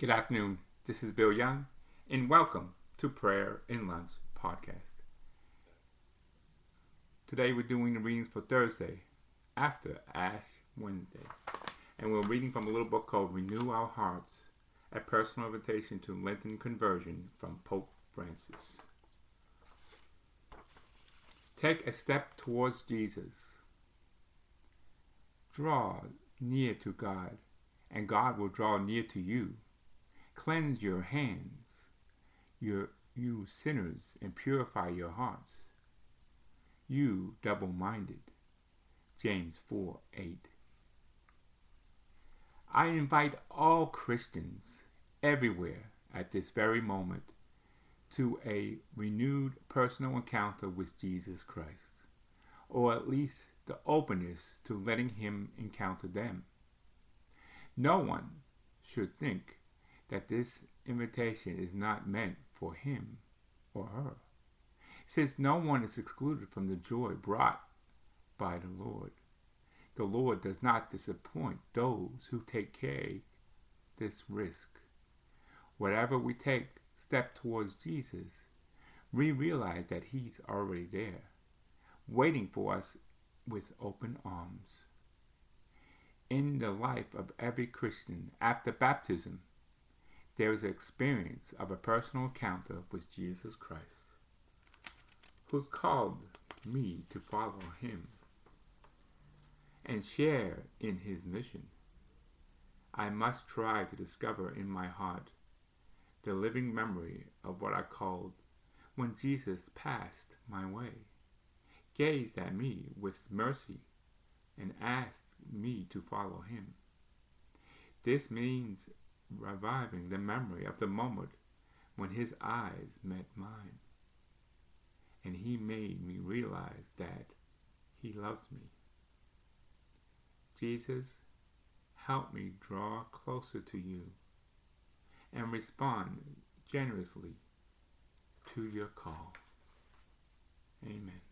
Good afternoon. This is Bill Young, and welcome to Prayer and Lunch podcast. Today we're doing the readings for Thursday after Ash Wednesday, and we're reading from a little book called Renew Our Hearts, a personal invitation to Lenten conversion from Pope Francis. Take a step towards Jesus. Draw near to God, and God will draw near to you. Cleanse your hands, your, you sinners, and purify your hearts. You double minded. James 4 8. I invite all Christians everywhere at this very moment to a renewed personal encounter with Jesus Christ, or at least the openness to letting Him encounter them. No one should think that this invitation is not meant for him or her, since no one is excluded from the joy brought by the Lord. The Lord does not disappoint those who take care this risk. Whatever we take step towards Jesus, we realize that He's already there, waiting for us with open arms. In the life of every Christian after baptism, there is experience of a personal encounter with Jesus Christ, who's called me to follow Him and share in His mission. I must try to discover in my heart the living memory of what I called when Jesus passed my way, gazed at me with mercy, and asked me to follow him. This means reviving the memory of the moment when his eyes met mine, and he made me realize that he loves me. Jesus, help me draw closer to you and respond generously to your call. Amen.